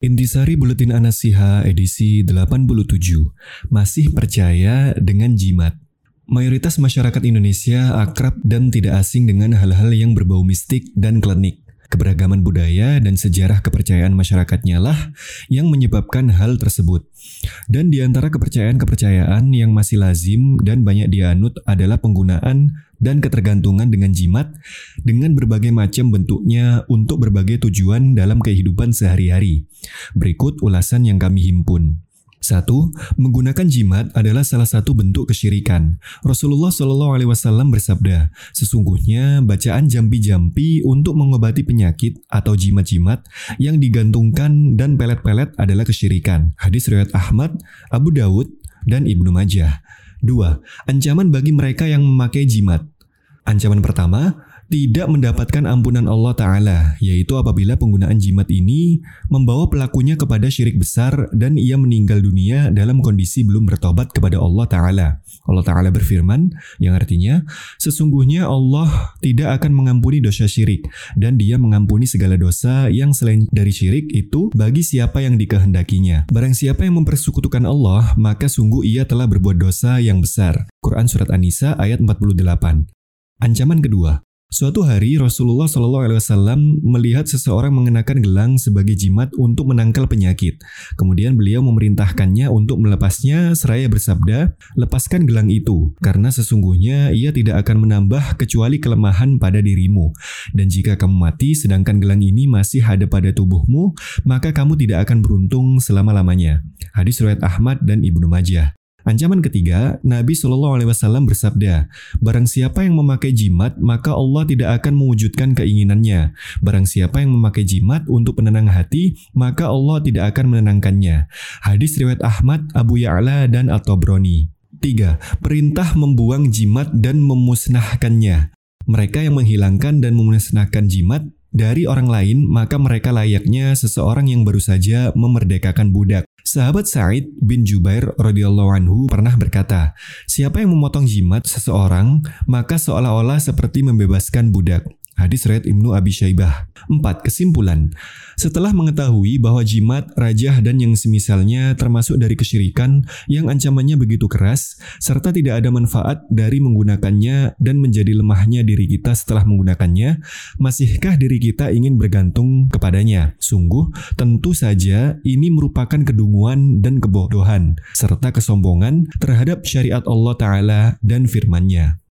Intisari Buletin Anasiha edisi 87 Masih percaya dengan jimat Mayoritas masyarakat Indonesia akrab dan tidak asing dengan hal-hal yang berbau mistik dan klinik. Keberagaman budaya dan sejarah kepercayaan masyarakatnya lah yang menyebabkan hal tersebut. Dan di antara kepercayaan-kepercayaan yang masih lazim dan banyak dianut adalah penggunaan dan ketergantungan dengan jimat dengan berbagai macam bentuknya untuk berbagai tujuan dalam kehidupan sehari-hari. Berikut ulasan yang kami himpun. Satu, menggunakan jimat adalah salah satu bentuk kesyirikan. Rasulullah Shallallahu Alaihi Wasallam bersabda, sesungguhnya bacaan jampi-jampi untuk mengobati penyakit atau jimat-jimat yang digantungkan dan pelet-pelet adalah kesyirikan. Hadis riwayat Ahmad, Abu Dawud, dan Ibnu Majah. Dua, ancaman bagi mereka yang memakai jimat. Ancaman pertama, tidak mendapatkan ampunan Allah Ta'ala, yaitu apabila penggunaan jimat ini membawa pelakunya kepada syirik besar dan ia meninggal dunia dalam kondisi belum bertobat kepada Allah Ta'ala. Allah Ta'ala berfirman, yang artinya, sesungguhnya Allah tidak akan mengampuni dosa syirik, dan dia mengampuni segala dosa yang selain dari syirik itu bagi siapa yang dikehendakinya. Barang siapa yang mempersekutukan Allah, maka sungguh ia telah berbuat dosa yang besar. Quran Surat An-Nisa ayat 48 Ancaman kedua, Suatu hari Rasulullah Shallallahu Alaihi Wasallam melihat seseorang mengenakan gelang sebagai jimat untuk menangkal penyakit. Kemudian beliau memerintahkannya untuk melepasnya seraya bersabda, lepaskan gelang itu, karena sesungguhnya ia tidak akan menambah kecuali kelemahan pada dirimu. Dan jika kamu mati sedangkan gelang ini masih ada pada tubuhmu, maka kamu tidak akan beruntung selama-lamanya. Hadis riwayat Ahmad dan Ibnu Majah. Ancaman ketiga, Nabi Shallallahu Alaihi Wasallam bersabda, "Barang siapa yang memakai jimat, maka Allah tidak akan mewujudkan keinginannya. Barang siapa yang memakai jimat untuk penenang hati, maka Allah tidak akan menenangkannya." Hadis riwayat Ahmad, Abu Ya'la dan At-Tabrani. Tiga, perintah membuang jimat dan memusnahkannya. Mereka yang menghilangkan dan memusnahkan jimat dari orang lain, maka mereka layaknya seseorang yang baru saja memerdekakan budak. Sahabat Sa'id bin Jubair radhiyallahu anhu pernah berkata, "Siapa yang memotong jimat seseorang, maka seolah-olah seperti membebaskan budak." Hadis riwayat Ibnu Abi Syaibah. 4. Kesimpulan. Setelah mengetahui bahwa jimat, rajah, dan yang semisalnya termasuk dari kesyirikan yang ancamannya begitu keras, serta tidak ada manfaat dari menggunakannya dan menjadi lemahnya diri kita setelah menggunakannya, masihkah diri kita ingin bergantung kepadanya? Sungguh, tentu saja ini merupakan kedunguan dan kebodohan, serta kesombongan terhadap syariat Allah Ta'ala dan firman-Nya.